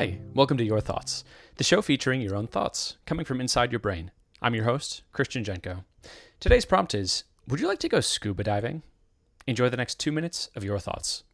Hi, welcome to Your Thoughts, the show featuring your own thoughts coming from inside your brain. I'm your host, Christian Jenko. Today's prompt is Would you like to go scuba diving? Enjoy the next two minutes of Your Thoughts.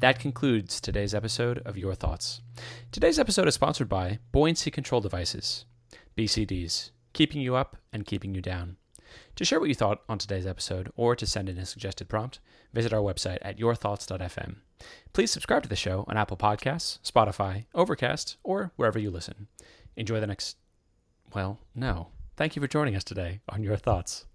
That concludes today's episode of Your Thoughts. Today's episode is sponsored by Buoyancy Control Devices, BCDs, keeping you up and keeping you down. To share what you thought on today's episode or to send in a suggested prompt, visit our website at yourthoughts.fm. Please subscribe to the show on Apple Podcasts, Spotify, Overcast, or wherever you listen. Enjoy the next. Well, no. Thank you for joining us today on Your Thoughts.